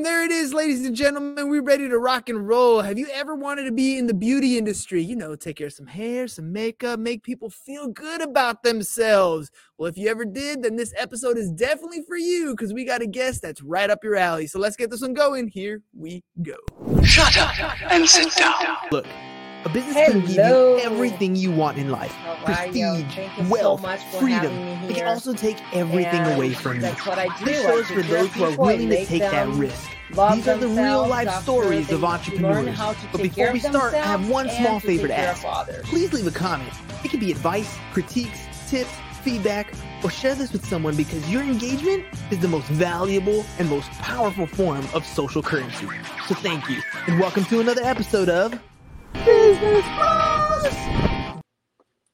Boom, there it is, ladies and gentlemen. We're ready to rock and roll. Have you ever wanted to be in the beauty industry? You know, take care of some hair, some makeup, make people feel good about themselves. Well, if you ever did, then this episode is definitely for you because we got a guest that's right up your alley. So let's get this one going. Here we go. Shut up and sit down. Look. A business can give you everything you want in life prestige, wealth, so freedom. It can also take everything And away from you. what I do. This I show is for those who are willing to take that risk. These are the real life stories of entrepreneurs. But before we start, I have one small favor to ask. Please leave a comment. It can be advice, critiques, tips, feedback, or share this with someone because your engagement is the most valuable and most powerful form of social currency. So thank you, and welcome to another episode of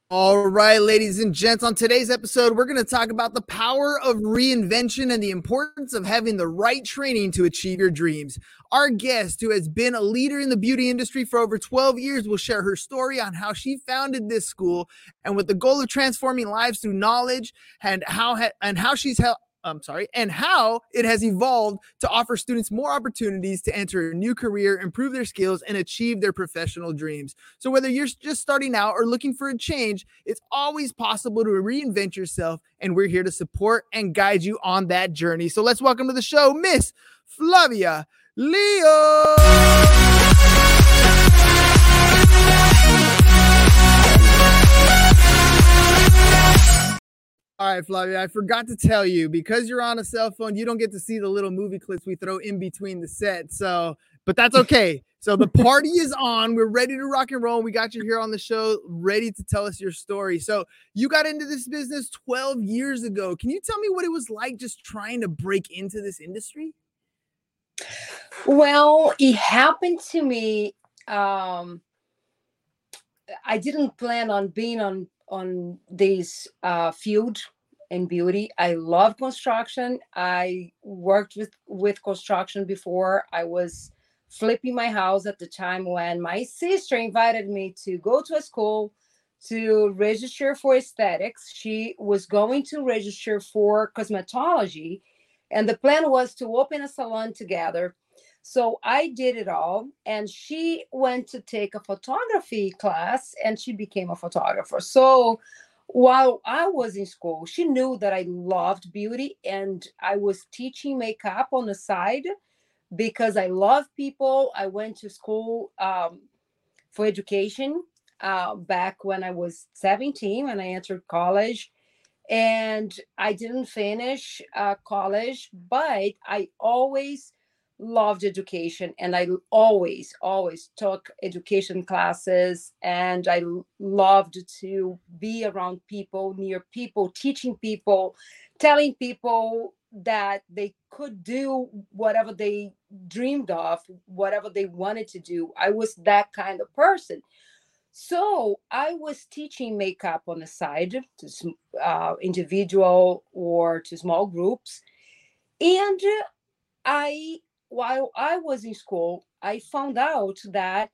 All right, ladies and gents, on today's episode, we're going to talk about the power of reinvention and the importance of having the right training to achieve your dreams. Our guest, who has been a leader in the beauty industry for over 12 years, will share her story on how she founded this school and with the goal of transforming lives through knowledge and how ha- and how she's helped I'm sorry, and how it has evolved to offer students more opportunities to enter a new career, improve their skills, and achieve their professional dreams. So, whether you're just starting out or looking for a change, it's always possible to reinvent yourself, and we're here to support and guide you on that journey. So, let's welcome to the show, Miss Flavia Leal. All right, Flavia, I forgot to tell you because you're on a cell phone, you don't get to see the little movie clips we throw in between the sets. So, but that's okay. So the party is on. We're ready to rock and roll. We got you here on the show, ready to tell us your story. So you got into this business 12 years ago. Can you tell me what it was like just trying to break into this industry? Well, it happened to me. Um, I didn't plan on being on on this uh, field in beauty. I love construction. I worked with with construction before. I was flipping my house at the time when my sister invited me to go to a school to register for aesthetics. She was going to register for cosmetology, and the plan was to open a salon together. So I did it all. And she went to take a photography class and she became a photographer. So while I was in school, she knew that I loved beauty and I was teaching makeup on the side because I love people. I went to school um, for education uh, back when I was 17 and I entered college. And I didn't finish uh, college, but I always loved education and i always always took education classes and i loved to be around people near people teaching people telling people that they could do whatever they dreamed of whatever they wanted to do. I was that kind of person. So i was teaching makeup on the side to uh, individual or to small groups and i while I was in school, I found out that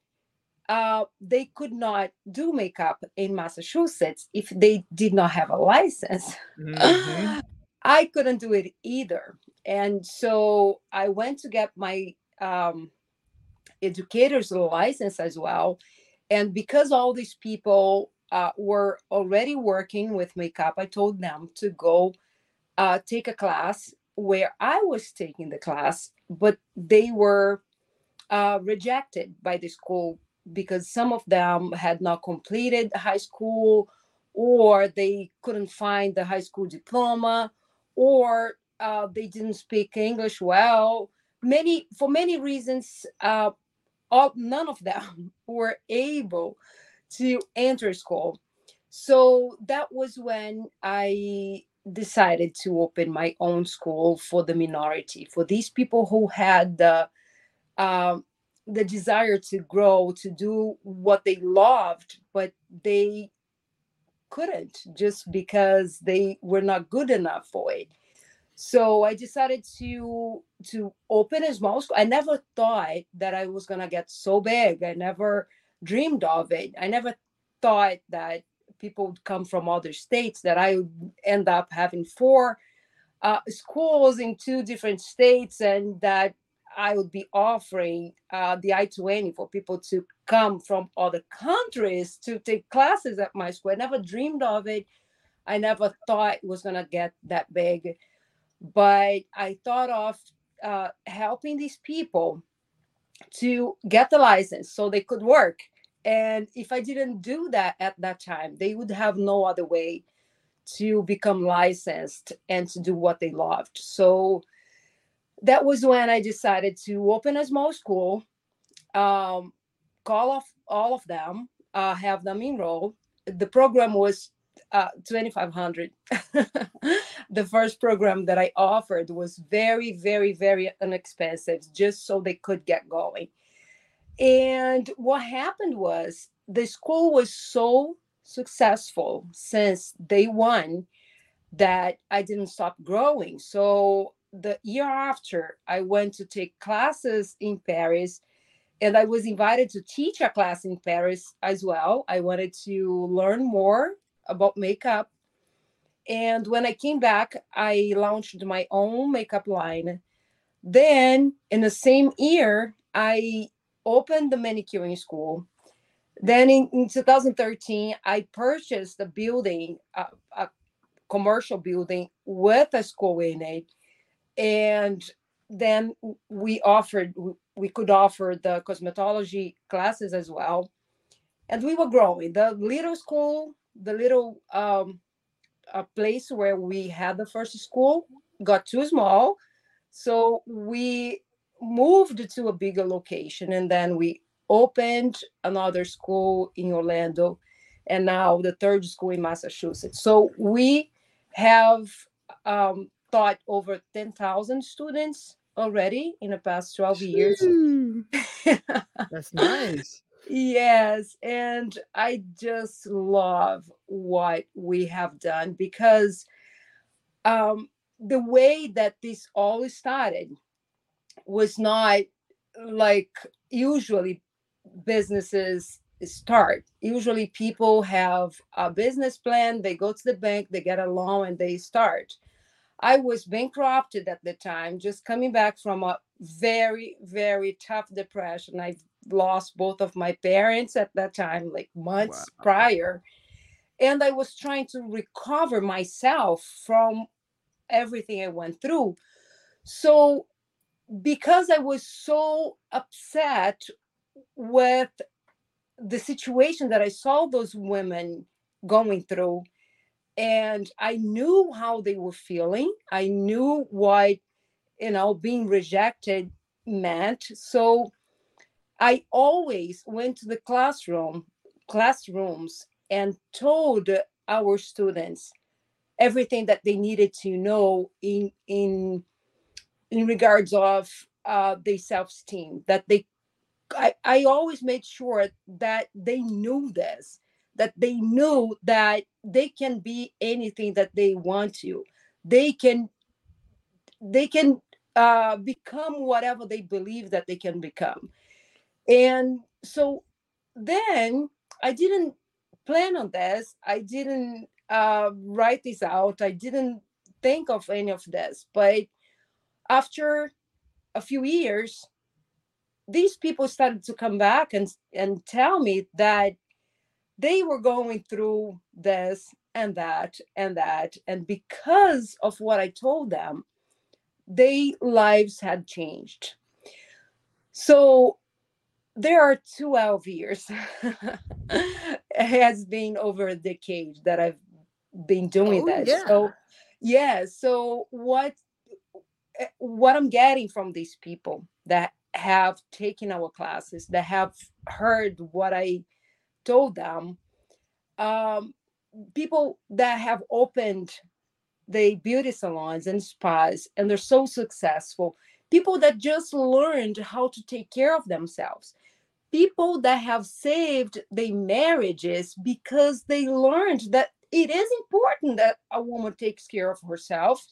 uh, they could not do makeup in Massachusetts if they did not have a license. Mm-hmm. I couldn't do it either. And so I went to get my um, educator's license as well. And because all these people uh, were already working with makeup, I told them to go uh, take a class where I was taking the class, but they were uh, rejected by the school because some of them had not completed high school or they couldn't find the high school diploma or uh, they didn't speak english well. Many for many reasons uh, all, none of them were able to enter school. So that was when i decided to open my own school for the minority for these people who had the um, the desire to grow to do what they loved but they couldn't just because they were not good enough for it. So i decided to to open a small school. I never thought that i was to get so big. I never dreamed of it. I never thought that people would come from other states that i would end up having four uh, schools in two different states and that I would be offering uh, the I-20 for people to come from other countries to take classes at my school. I never dreamed of it. I never thought it was going to get that big. But I thought of uh, helping these people to get the license so they could work. And if I didn't do that at that time, they would have no other way to become licensed and to do what they loved. So that was when I decided to open a small school, um, call off all of them, uh, have them enroll. The program was uh, 2500 the first program that i offered was very very very inexpensive just so they could get going and what happened was the school was so successful since day one that i didn't stop growing so the year after i went to take classes in paris and i was invited to teach a class in paris as well i wanted to learn more about makeup. And when I came back, I launched my own makeup line. Then, in the same year, I opened the manicuring school. Then, in, in 2013, I purchased a building, a, a commercial building with a school in it. And then we offered, we could offer the cosmetology classes as well. And we were growing. The little school the little um, a place where we had the first school got too small so we moved to a bigger location and then we opened another school in orlando and now the third school in massachusetts. So we have um, taught over 10000 students already in the past 12 years. That's nice. Yes, and I just love what we have done because um, the way that this all started was not like usually businesses start. Usually people have a business plan, they go to the bank, they get a loan, and they start. I was bankrupted at the time, just coming back from a very, very tough depression. I lost both of my parents at that time, like months wow. prior. And I was trying to recover myself from everything I went through. So, because I was so upset with the situation that I saw those women going through, and I knew how they were feeling, I knew what, you know, being rejected meant. So, I always went to the classroom, classrooms, and told our students everything that they needed to know in in in regards of uh, their self-esteem. That they, I, I always made sure that they knew this, that they knew that they can be anything that they want to. They can, they can uh, become whatever they believe that they can become and so then I didn't plan on this. I didn't uh, write this out. I didn't think of any of this. But after a few years, these people started to come back and, and tell me that they were going through this and that and that. And because of what I told them, their lives had changed. So there are 12 years it has been over a decade that i've been doing oh, that yeah. so yeah so what what i'm getting from these people that have taken our classes that have heard what i told them um, people that have opened the beauty salons and spas and they're so successful people that just learned how to take care of themselves people that have saved their marriages because they learned that it is important that a woman takes care of herself.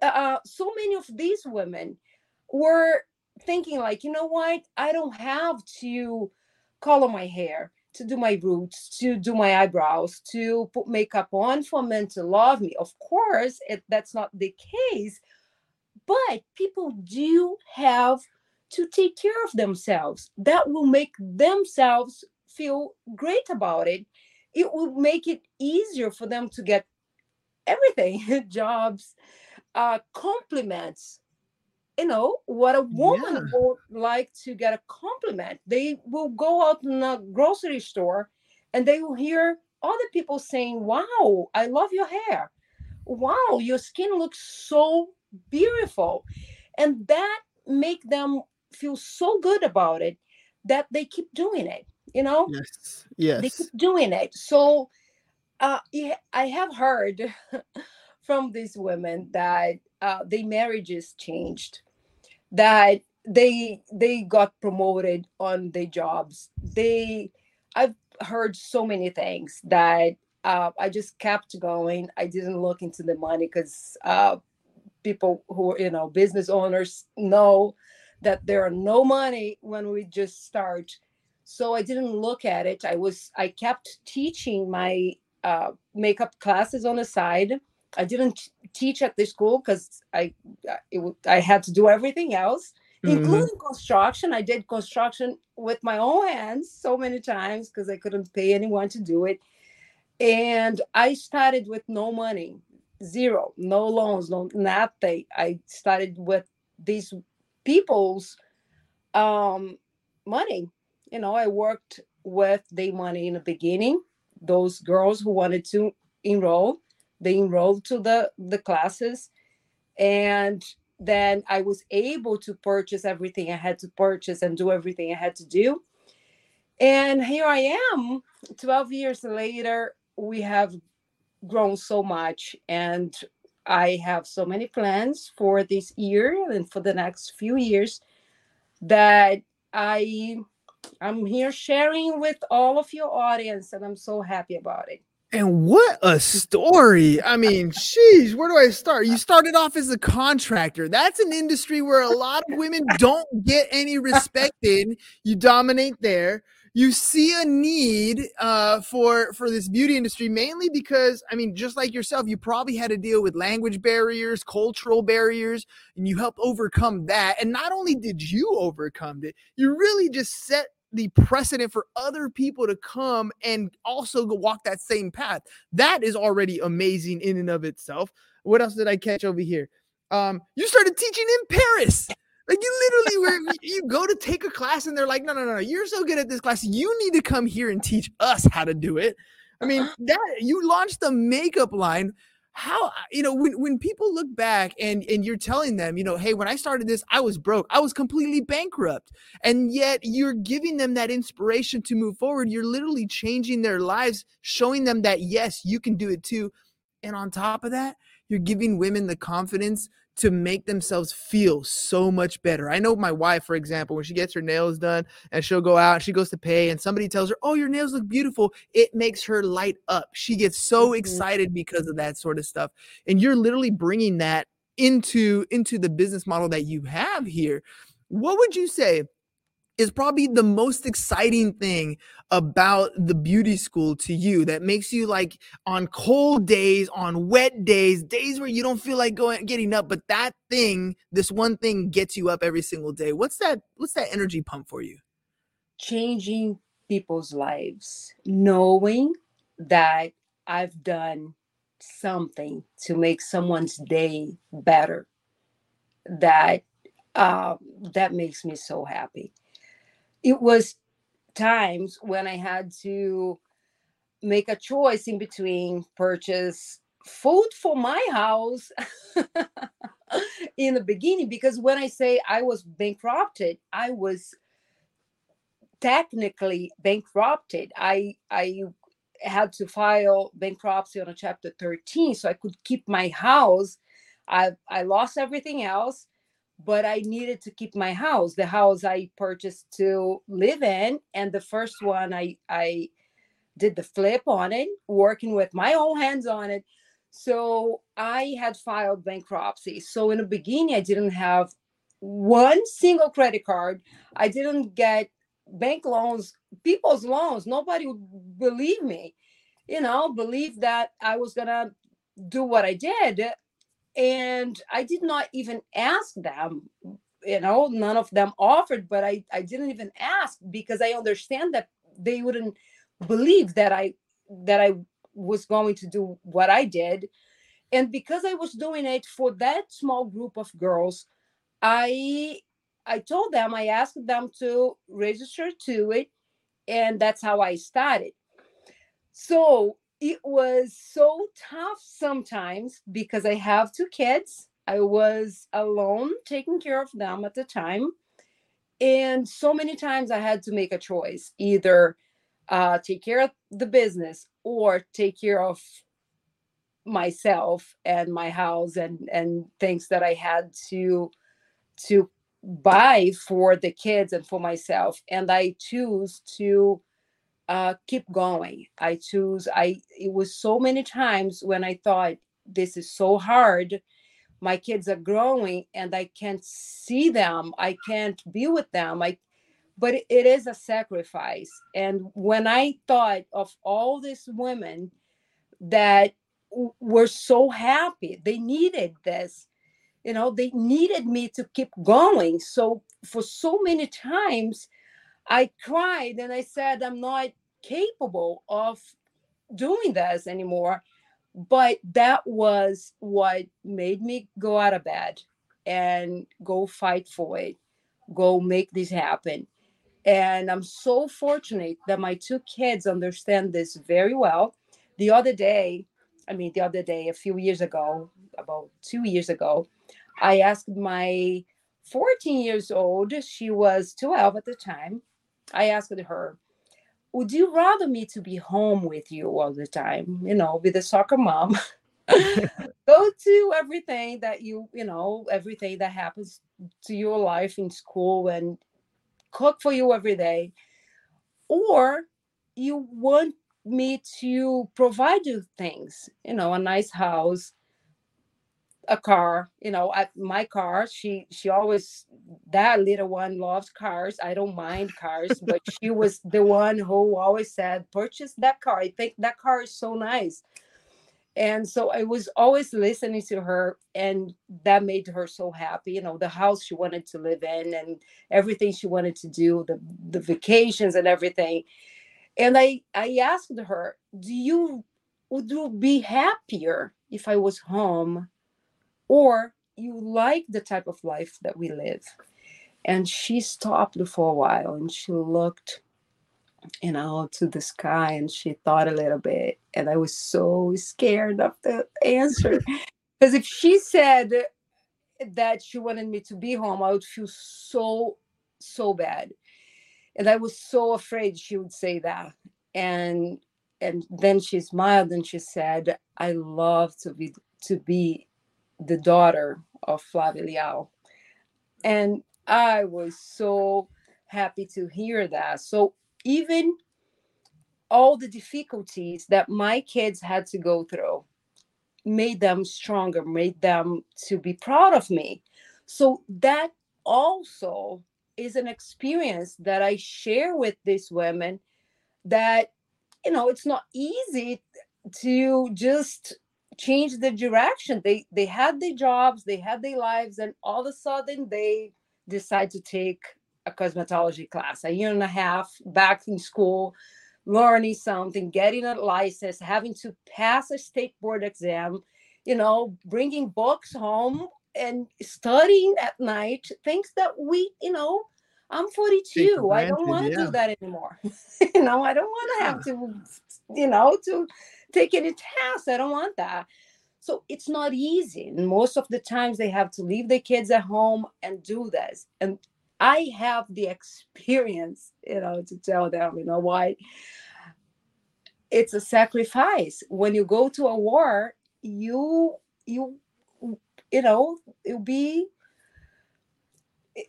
Uh, so many of these women were thinking, like, you know what? I don't have to color my hair, to do my roots, to do my eyebrows, to put makeup on for men to love me. Of course, it, that's not the case. but people do have to take care of themselves. That will make themselves feel great about it. It will make it easier for them to get everything jobs, uh, compliments. You know, what a woman Yeah. would like to get a compliment. They will go out in a grocery store and they will hear other people saying, Wow, I love your hair. Wow, your skin looks so beautiful. And that make them feel so good about it that they keep doing it, you know? Yes. they Yes. keep doing it. So uh, yeah, I have heard from these women that uh, their marriages changed, that they they got promoted on their jobs. They, I've heard so many things that uh, I just kept going. I didn't look into the money because uh, people who are you know business owners know that there are no money when we just start so i didn't look at it i was i kept teaching my uh, makeup classes on the side i didn't teach at the school because i I- it, I had to do everything else Mhm. including construction. I did construction with my own hands so many times because i couldn't pay anyone to do it. And i started with no money zero no loans no nothing. I started with these people's um money. You know i worked with the money in the beginning those girls who wanted to enroll they enrolled to the the classes. And then i was able to purchase everything i had to purchase and do everything i had to do. And here i am 12 years later we have grown so much. And i have so many plans for this year and for the next few years that i i'm here sharing with all of your audience and i'm so happy about it And what a story. I mean, sheesh, where do I start? You started off as a contractor. That's an industry where a lot of women don't get any respect in. You dominate there. You see a need uh, for for this beauty industry mainly because I mean, just like yourself, you probably had to deal with language barriers, cultural barriers, and you helped overcome that. And not only did you overcome it, you really just set the precedent for other people to come and also go walk that same path. That is already amazing in and of itself. What else did I catch over here? Um, you started teaching in Paris. Like you literally were you go to take a class and they're like, no, no, no, no, you're so good at this class. You need to come here and teach us how to do it. I mean, that you launched the makeup line. How uh, you know when when people look back and and you're telling them, you know, hey, when I started this, I was broke. I was completely bankrupt. And yet you're giving them that inspiration to move forward. You're literally changing their lives showing them that yes you can do it too. And on top of that you're giving women the confidence to make themselves feel so much better. I know my wife for example when she gets her nails done and she'll go out she goes to pay and somebody tells her oh your nails look beautiful. It makes her light up. She gets so Mhm. excited because of that sort of stuff. And you're literally bringing that into into the business model that you have here. What would you say is probably the most exciting thing about the beauty school to you that makes you like on cold days on wet days days where you don't feel like going getting up but that thing this one thing gets you up every single day. What's that what's that energy pump for you? Changing people's lives knowing that i've done something to make someone's day better that uh, that makes me so happy it was times when i had to make a choice in between purchase food for my house in the beginning because when i say i was bankrupted i was technically bankrupted. I i had to file bankruptcy on a chapter 13 so i could keep my house. I i lost everything else but i needed to keep my house the house i purchased to live in and the first one i i did the flip on it working with my own hands on it. So i had filed bankruptcy. So in the beginning i didn't have one single credit card. I didn't get bank loans people's loans. Nobody would believe me you know believe that i was gonna do what i did and I did not even ask them. You know, none of them offered, but I I didn't even ask because I understand that they wouldn't believe that I that I was going to do what I did. And because I was doing it for that small group of girls, I I told them, I asked them to register to it, and that's how I started. So it was so tough sometimes because I have two kids. I was alone taking care of them at the time. And so many times I had to make a choice either uh, take care of the business or take care of myself and my house and and things that I had to to buy for the kids and for myself and I choose to uh, keep going I choose I it was so many times when I thought this is so hard my kids are growing and I can't see them I can't be with them I but it is a sacrifice and when I thought of all these women that were so happy. They needed this. You know, they needed me to keep going. So for so many times, I cried and I said, I'm not capable of doing this anymore. But that was what made me go out of bed and go fight for it, go make this happen. And I'm so fortunate that my two kids understand this very well. The other day, I mean, the other day, a few years ago, about two years ago, I asked my 14 years old, she was 12 at the time. I asked her, Would you rather me to be home with you all the time, you know, with a soccer mom? Go to everything that you, you know, everything that happens to your life in school and cook for you every day. Or you want me to provide you things, you know, a nice house, a car, you know, I, my car. She she always that little one loves cars. I don't mind cars, but she was the one who always said, "Purchase that car. I think that car is so nice." And so I was always listening to her, and that made her so happy. You know, the house she wanted to live in, and everything she wanted to do, the the vacations and everything and i i asked her do you would you be happier if i was home or you like the type of life that we live. And she stopped for a while and she looked you know to the sky and she thought a little bit. And i was so scared of the answer. Because if she said that she wanted me to be home i would feel so so bad. And i was so afraid she would say that. And and then she smiled and she said i love to be to be the daughter of flavia leal. And i was so happy to hear that. So even all the difficulties that my kids had to go through made them stronger made them to be proud of me. So that also is an experience that I share with these women that, you know, it's not easy to just change the direction. They they had their jobs, they had their lives, and all of a sudden they decide to take a cosmetology class, a year and a half back in school, learning something, getting a license, having to pass a state board exam, you know, bringing books home and studying at night things that we you know i'm 42 i don't want to yeah. do that anymore you know i don't want to have to you know to take any tasks i don't want that. So it's not easy most of the times they have to leave their kids at home and do this. And i have the experience you know to tell them you know why? It's a sacrifice. When you go to a war you you you know it'll be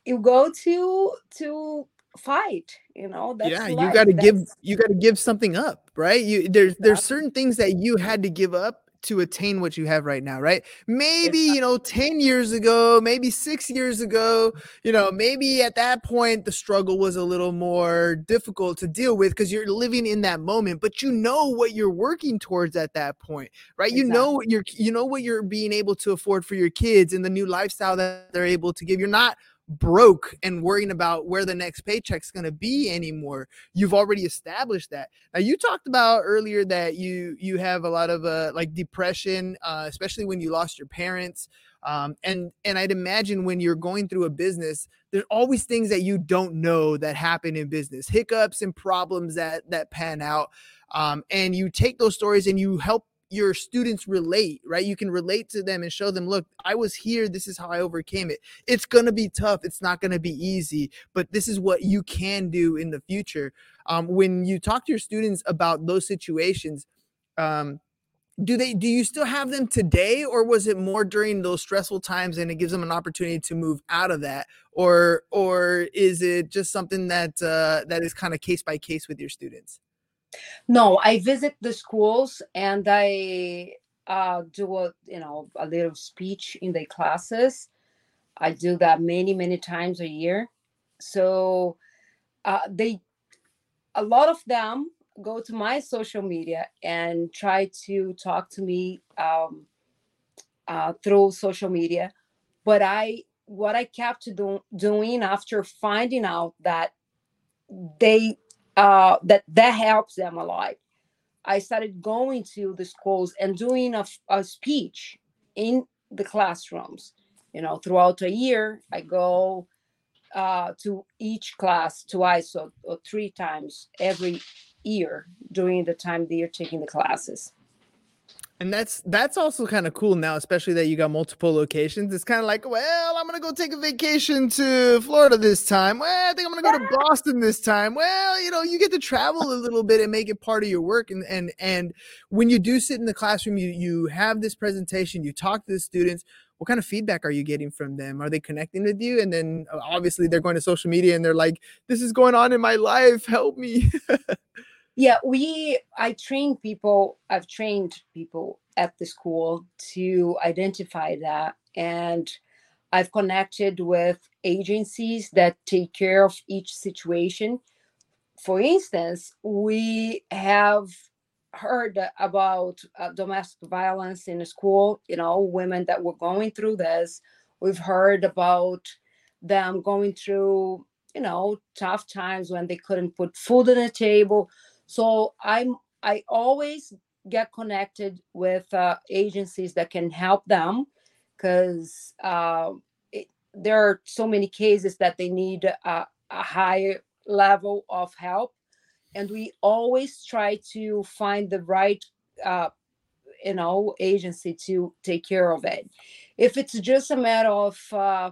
you go to to fight you know that's yeah life. you got to give you got to give something up right you there's there's certain things that you had to give up to attain what you have right now, right? Maybe, you know, 10 years ago, maybe six years ago, you know, maybe at that point the struggle was a little more difficult to deal with because you're living in that moment, but you know what you're working towards at that point, right? Exactly. You know what you're you know what you're being able to afford for your kids and the new lifestyle that they're able to give. You're not broke and worrying about where the next paycheck's going to be anymore. You've already established that. Now you talked about earlier that you you have a lot of uh like depression uh especially when you lost your parents um and and i'd imagine when you're going through a business there's always things that you don't know that happen in business hiccups and problems that that pan out um and you take those stories and you help your students relate, right? You can relate to them and show them, look, I was here. This is how I overcame it. It's going to be tough. It's not going to be easy, but this is what you can do in the future. Um, when you talk to your students about those situations, um, do they do you still have them today or was it more during those stressful times and it gives them an opportunity to move out of that or or is it just something that uh, that is kind of case by case with your students no, I visit the schools and I uh, do a you know a little speech in the classes. I do that many many times a year. So uh, they, a lot of them go to my social media and try to talk to me um, uh, through social media. But I, what I kept do, doing after finding out that they uh, that that helps them a lot. I started going to the schools and doing a, a speech in the classrooms. You know, throughout a year, I go uh, to each class twice or, or three times every year during the time they are taking the classes and that's that's also kind of cool now especially that you got multiple locations. It's kind of like well i'm gonna go take a vacation to florida this time. Well i think i'm gonna go to boston this time. Well you know you get to travel a little bit and make it part of your work and and and when you do sit in the classroom you you have this presentation you talk to the students what kind of feedback are you getting from them? Are they connecting with you? And then uh, obviously they're going to social media and they're like this is going on in my life. Help me yeah we i train people i've trained people at the school to identify that and i've connected with agencies that take care of each situation. For instance we have heard about uh, domestic violence in school you know women that were going through this. We've heard about them going through you know tough times when they couldn't put food on the table so I'm I always get connected with uh, agencies that can help them because uh, there are so many cases that they need a, a higher level of help and we always try to find the right uh, you know agency to take care of it. If it's just a matter of uh,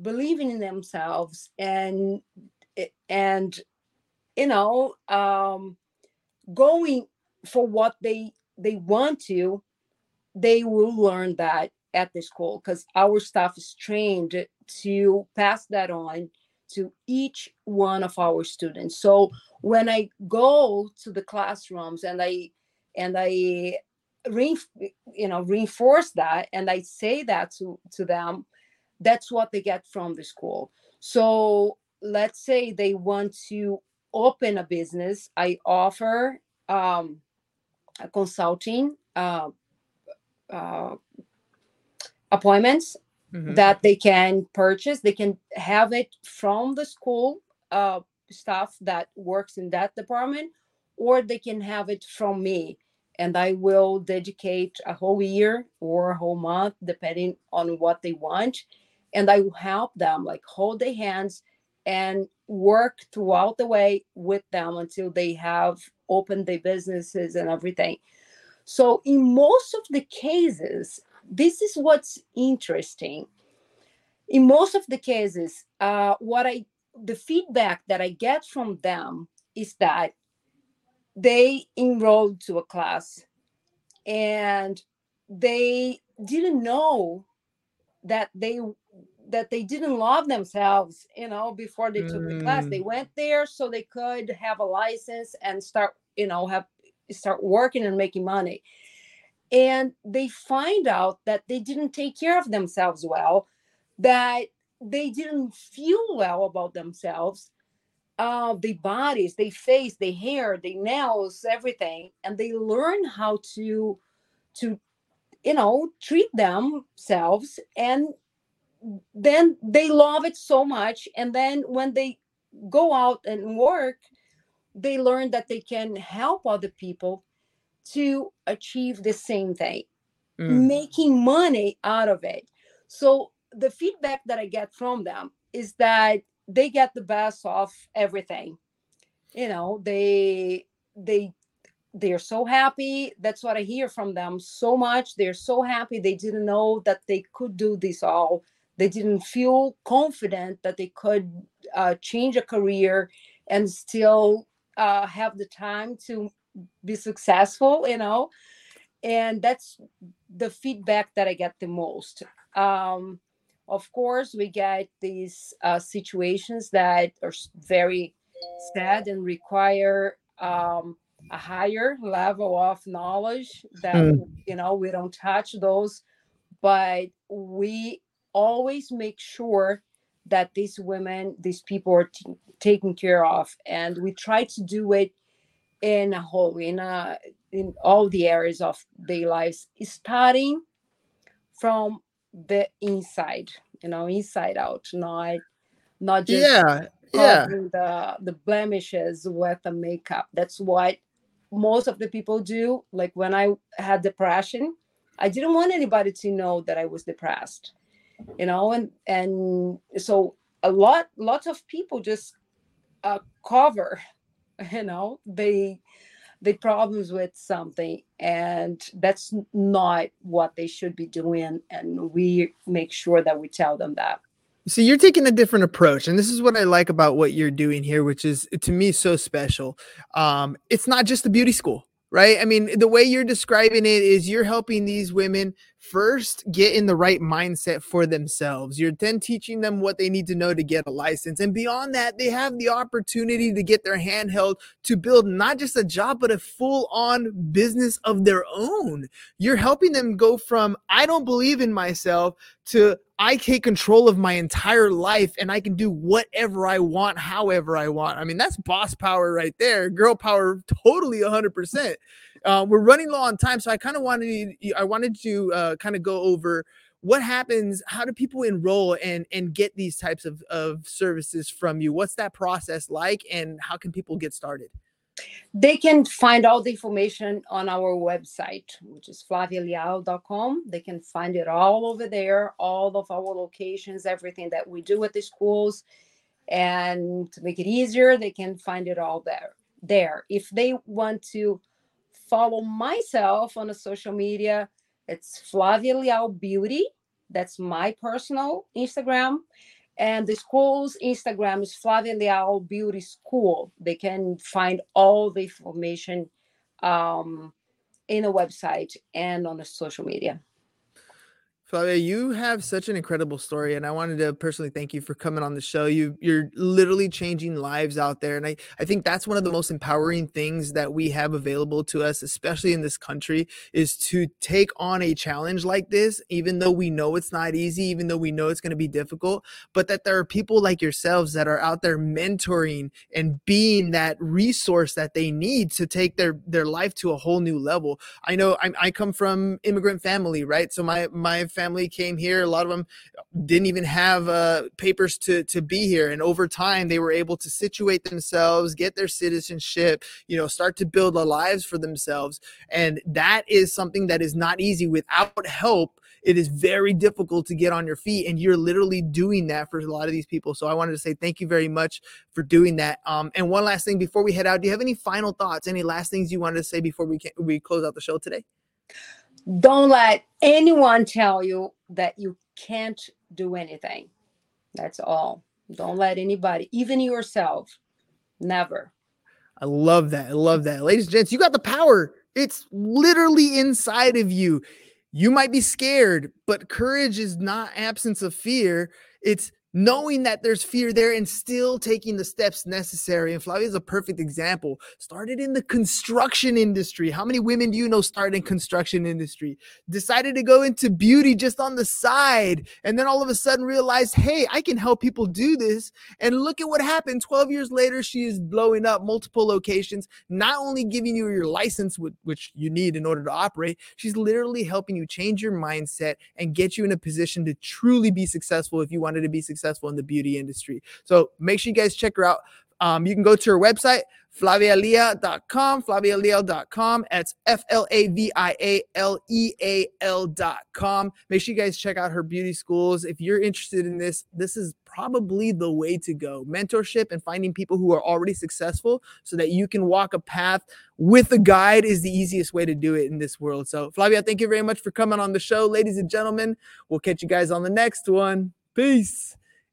believing in themselves and and you know um, going for what they they want to they will learn that at the school because our staff is trained to pass that on to each one of our students. So when i go to the classrooms and i and i you know reinforce that and i say that to to them that's what they get from the school. So let's say they want to open a business, I offer um, consulting uh, uh, appointments mm-hmm. that they can purchase. They can have it from the school uh, staff that works in that department, or they can have it from me. And I will dedicate a whole year or a whole month, depending on what they want. And I will help them, like hold their hands and work throughout the way with them until they have opened their businesses and everything. So, in most of the cases, this is what's interesting. In most of the cases, uh, what I the feedback that I get from them is that they enrolled to a class and they didn't know that they that they didn't love themselves, you know, before they took mm. the class. They mm. went there so they could have a license and start, you know, have start working and making money. and they find out that they didn't take care of themselves well that they didn't feel well about themselves uh their bodies their face their hair their nails everything and they learn how to to you know treat themselves and then they love it so much and then when they go out and work they learn that they can help other people to achieve the same thing Mm. making money out of it. So the feedback that i get from them is that they get the best of everything. You know they they they're so happy. That's what i hear from them so much. They're so happy. They didn't know that they could do this all they didn't feel confident that they could uh, change a career and still uh, have the time to be successful you know and that's the feedback that i get the most um, of course we get these uh, situations that are very sad and require um, a higher level of knowledge that Mm. you know we don't touch those but we always make sure that these women these people are t- taken care of and we try to do it in a whole in a in all the areas of their lives starting from the inside you know inside out not not just Yeah. Yeah. the the blemishes with the makeup that's what most of the people do like when i had depression i didn't want anybody to know that i was depressed you know and and so a lot lots of people just uh, cover you know they the problems with something and that's not what they should be doing and we make sure that we tell them that So you're taking a different approach, and this is what I like about what you're doing here, which is to me so special. Um, it's not just a beauty school, right? I mean, the way you're describing it is you're helping these women first get in the right mindset for themselves. You're then teaching them what they need to know to get a license, and beyond that, they have the opportunity to get their hand held to build not just a job, but a full-on business of their own. You're helping them go from I don't believe in myself to I take control of my entire life and I can do whatever I want, however I want. I mean, that's boss power right there. Girl power, totally 100%. Uh, we're running low on time, so I kind of wanted I wanted to uh, kind of go over what happens. How do people enroll and and get these types of of services from you? What's that process like, and how can people get started? they can find all the information on our website which is flavialeal.com they can find it all over there all of our locations everything that we do at the schools and to make it easier they can find it all there there if they want to follow myself on the social media. It's flavia leal beauty. That's my personal instagram. And the school's instagram is flavia leal beauty school. They can find all the information um, in a website and on the social media Flavia, you have such an incredible story, and I wanted to personally thank you for coming on the show. You you're literally changing lives out there, and I I think that's one of the most empowering things that we have available to us, especially in this country, is to take on a challenge like this, even though we know it's not easy, even though we know it's going to be difficult, but that there are people like yourselves that are out there mentoring and being that resource that they need to take their their life to a whole new level. I know I, I come from immigrant family, right? So my my family came here. A lot of them didn't even have uh, papers to to be here, and over time they were able to situate themselves, get their citizenship, you know, start to build lives for themselves. And that is something that is not easy without help. It is very difficult to get on your feet, and you're literally doing that for a lot of these people. So I wanted to say thank you very much for doing that. Um, and one last thing before we head out, do you have any final thoughts? Any last things you wanted to say before we can, we close out the show today? Don't let anyone tell you that you can't do anything that's all don't let anybody even yourself never I love that. I love that. Ladies and gents, you got the power. It's literally inside of you. You might be scared, but courage is not absence of fear. It's knowing that there's fear there and still taking the steps necessary. And Flavia is a perfect example. Started in the construction industry. How many women do you know started in construction industry? Decided to go into beauty just on the side. And then all of a sudden realized, hey, I can help people do this. And look at what happened. 12 years later, she is blowing up multiple locations, not only giving you your license, which you need in order to operate, she's literally helping you change your mindset and get you in a position to truly be successful if you wanted to be successful successful in the beauty industry. So make sure you guys check her out. Um, you can go to her website, flavialeal.com, flavialeal.com. That's F L A V I A L E A L.com. Make sure you guys check out her beauty schools. If you're interested in this, this is probably the way to go. Mentorship and finding people who are already successful so that you can walk a path with a guide is the easiest way to do it in this world. So, Flavia, thank you very much for coming on the show. Ladies and gentlemen, we'll catch you guys on the next one. Peace